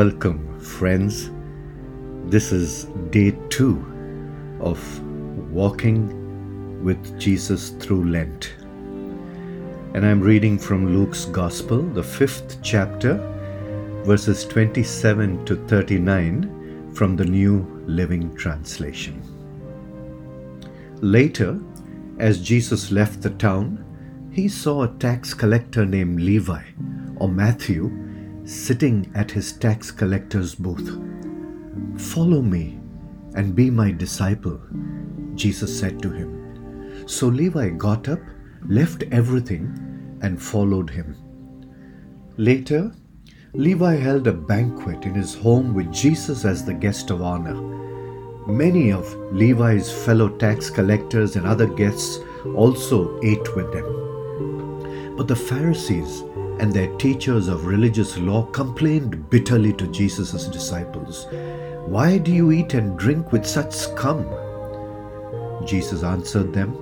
Welcome, friends. This is day two of walking with Jesus through Lent. And I'm reading from Luke's Gospel, the fifth chapter, verses 27 to 39 from the New Living Translation. Later, as Jesus left the town, he saw a tax collector named Levi, or Matthew, sitting at his tax collector's booth. Follow me and be my disciple, Jesus said to him. So Levi got up, left everything, and followed him. Later, Levi held a banquet in his home with Jesus as the guest of honor. Many of Levi's fellow tax collectors and other guests also ate with them. But the Pharisees and their teachers of religious law complained bitterly to Jesus' disciples Why do you eat and drink with such scum? Jesus answered them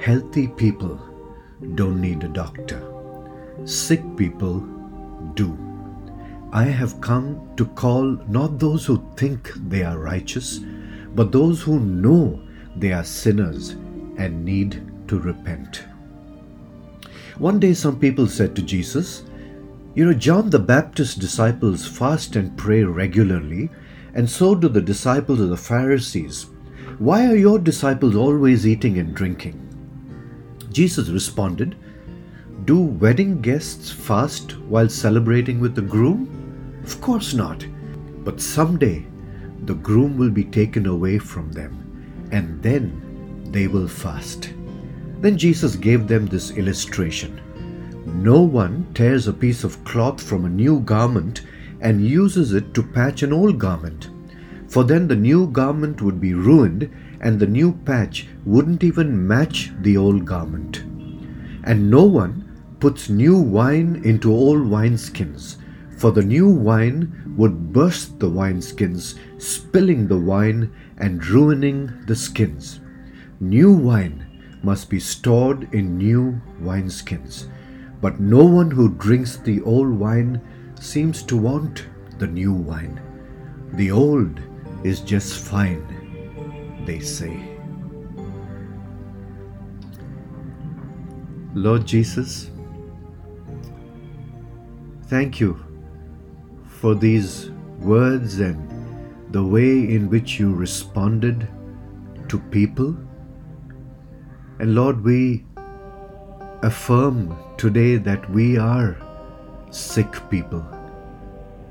Healthy people don't need a doctor, sick people do. I have come to call not those who think they are righteous, but those who know they are sinners and need to repent. One day, some people said to Jesus, You know, John the Baptist's disciples fast and pray regularly, and so do the disciples of the Pharisees. Why are your disciples always eating and drinking? Jesus responded, Do wedding guests fast while celebrating with the groom? Of course not. But someday the groom will be taken away from them, and then they will fast. Then Jesus gave them this illustration No one tears a piece of cloth from a new garment and uses it to patch an old garment, for then the new garment would be ruined and the new patch wouldn't even match the old garment. And no one puts new wine into old wineskins for the new wine would burst the wineskins, spilling the wine and ruining the skins. New wine must be stored in new wineskins, but no one who drinks the old wine seems to want the new wine. The old is just fine, they say. Lord Jesus, thank you for these words and the way in which you responded to people. And Lord, we affirm today that we are sick people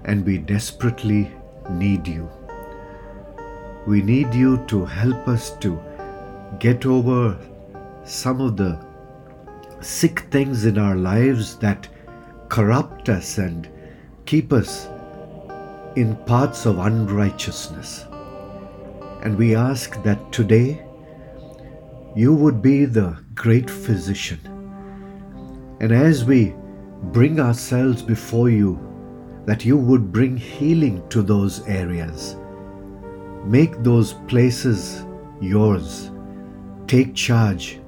and we desperately need you. We need you to help us to get over some of the sick things in our lives that corrupt us and keep us in paths of unrighteousness. And we ask that today you would be the great physician. And as we bring ourselves before you, that you would bring healing to those areas. Make those places yours. Take charge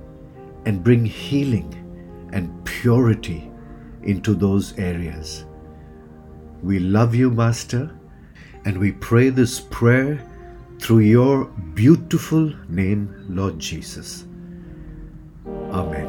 and bring healing and purity into those areas. We love you, Master, and we pray this prayer through your beautiful name, Lord Jesus. Amen.